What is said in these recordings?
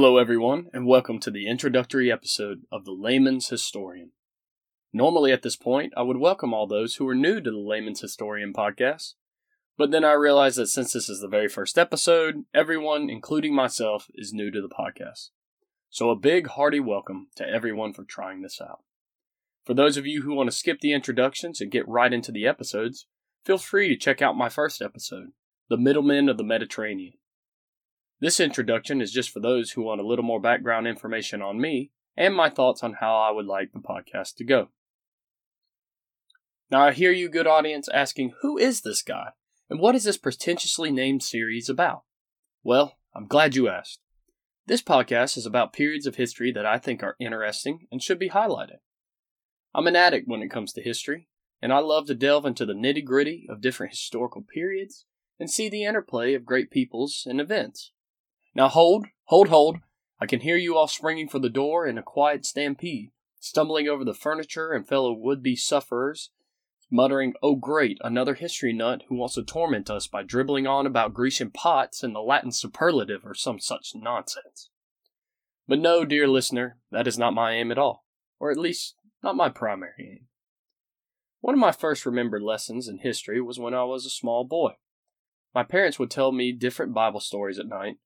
Hello, everyone, and welcome to the introductory episode of The Layman's Historian. Normally, at this point, I would welcome all those who are new to the Layman's Historian podcast, but then I realized that since this is the very first episode, everyone, including myself, is new to the podcast. So, a big, hearty welcome to everyone for trying this out. For those of you who want to skip the introductions and get right into the episodes, feel free to check out my first episode, The Middlemen of the Mediterranean. This introduction is just for those who want a little more background information on me and my thoughts on how I would like the podcast to go. Now, I hear you, good audience, asking, who is this guy? And what is this pretentiously named series about? Well, I'm glad you asked. This podcast is about periods of history that I think are interesting and should be highlighted. I'm an addict when it comes to history, and I love to delve into the nitty gritty of different historical periods and see the interplay of great peoples and events. Now hold, hold, hold. I can hear you all springing for the door in a quiet stampede, stumbling over the furniture and fellow would be sufferers, muttering, Oh great, another history nut who wants to torment us by dribbling on about Grecian pots and the Latin superlative or some such nonsense. But no, dear listener, that is not my aim at all, or at least not my primary aim. One of my first remembered lessons in history was when I was a small boy. My parents would tell me different Bible stories at night,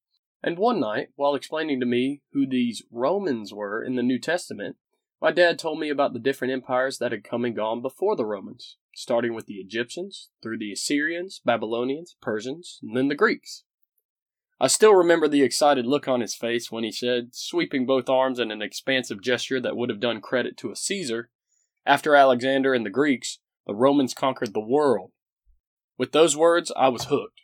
and one night, while explaining to me who these Romans were in the New Testament, my dad told me about the different empires that had come and gone before the Romans, starting with the Egyptians, through the Assyrians, Babylonians, Persians, and then the Greeks. I still remember the excited look on his face when he said, sweeping both arms in an expansive gesture that would have done credit to a Caesar, after Alexander and the Greeks, the Romans conquered the world. With those words, I was hooked.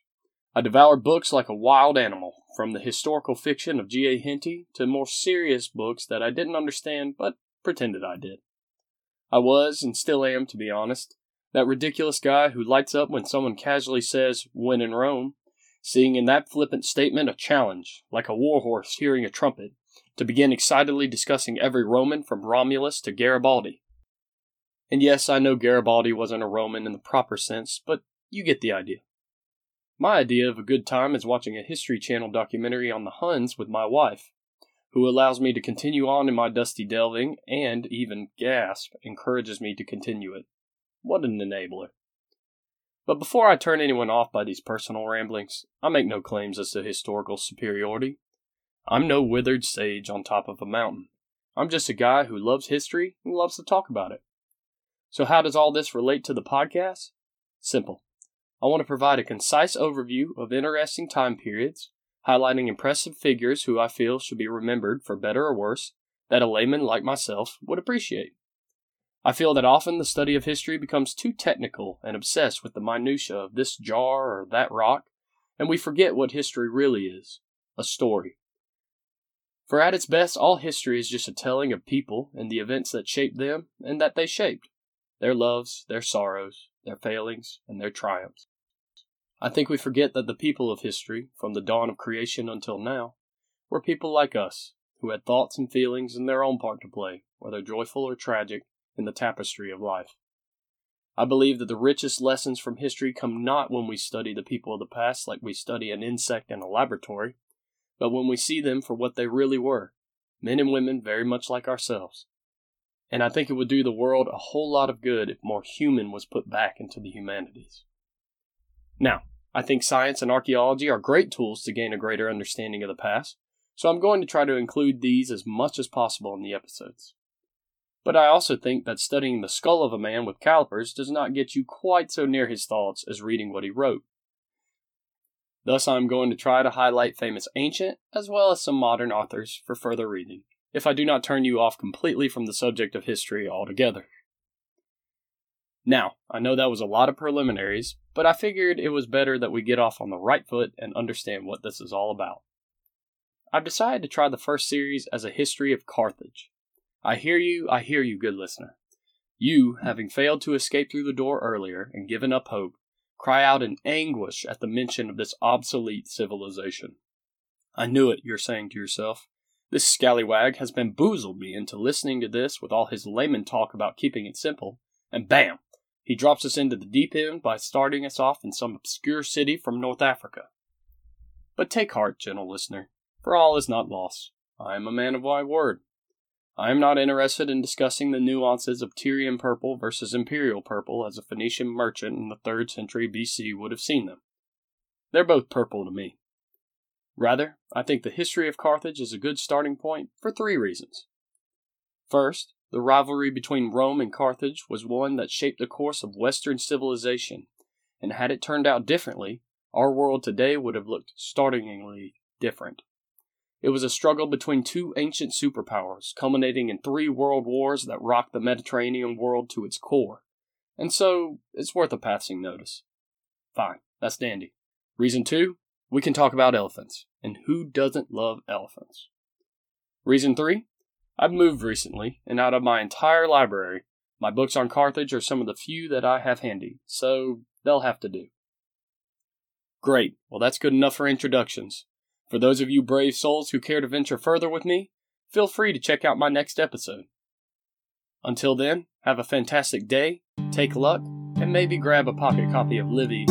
I devoured books like a wild animal, from the historical fiction of G.A. Henty to more serious books that I didn't understand but pretended I did. I was, and still am, to be honest, that ridiculous guy who lights up when someone casually says, when in Rome, seeing in that flippant statement a challenge, like a warhorse hearing a trumpet, to begin excitedly discussing every Roman from Romulus to Garibaldi. And yes, I know Garibaldi wasn't a Roman in the proper sense, but you get the idea. My idea of a good time is watching a History Channel documentary on the Huns with my wife, who allows me to continue on in my dusty delving and even, gasp, encourages me to continue it. What an enabler. But before I turn anyone off by these personal ramblings, I make no claims as to historical superiority. I'm no withered sage on top of a mountain. I'm just a guy who loves history and loves to talk about it. So, how does all this relate to the podcast? Simple. I want to provide a concise overview of interesting time periods, highlighting impressive figures who I feel should be remembered for better or worse, that a layman like myself would appreciate. I feel that often the study of history becomes too technical and obsessed with the minutiae of this jar or that rock, and we forget what history really is a story. For at its best, all history is just a telling of people and the events that shaped them and that they shaped their loves, their sorrows, their failings, and their triumphs. I think we forget that the people of history, from the dawn of creation until now, were people like us, who had thoughts and feelings and their own part to play, whether joyful or tragic, in the tapestry of life. I believe that the richest lessons from history come not when we study the people of the past like we study an insect in a laboratory, but when we see them for what they really were men and women very much like ourselves. And I think it would do the world a whole lot of good if more human was put back into the humanities. Now, I think science and archaeology are great tools to gain a greater understanding of the past, so I'm going to try to include these as much as possible in the episodes. But I also think that studying the skull of a man with calipers does not get you quite so near his thoughts as reading what he wrote. Thus, I am going to try to highlight famous ancient as well as some modern authors for further reading, if I do not turn you off completely from the subject of history altogether. Now, I know that was a lot of preliminaries, but I figured it was better that we get off on the right foot and understand what this is all about. I've decided to try the first series as a history of Carthage. I hear you, I hear you, good listener. You, having failed to escape through the door earlier and given up hope, cry out in anguish at the mention of this obsolete civilization. I knew it, you're saying to yourself. This scallywag has bamboozled me into listening to this with all his layman talk about keeping it simple, and bam! He drops us into the deep end by starting us off in some obscure city from North Africa. But take heart, gentle listener, for all is not lost. I am a man of my word. I am not interested in discussing the nuances of Tyrian purple versus imperial purple as a Phoenician merchant in the 3rd century BC would have seen them. They're both purple to me. Rather, I think the history of Carthage is a good starting point for three reasons. First, the rivalry between Rome and Carthage was one that shaped the course of Western civilization, and had it turned out differently, our world today would have looked startlingly different. It was a struggle between two ancient superpowers, culminating in three world wars that rocked the Mediterranean world to its core. And so, it's worth a passing notice. Fine, that's dandy. Reason two, we can talk about elephants. And who doesn't love elephants? Reason three, I've moved recently, and out of my entire library, my books on Carthage are some of the few that I have handy, so they'll have to do. Great, well, that's good enough for introductions. For those of you brave souls who care to venture further with me, feel free to check out my next episode. Until then, have a fantastic day, take luck, and maybe grab a pocket copy of Livy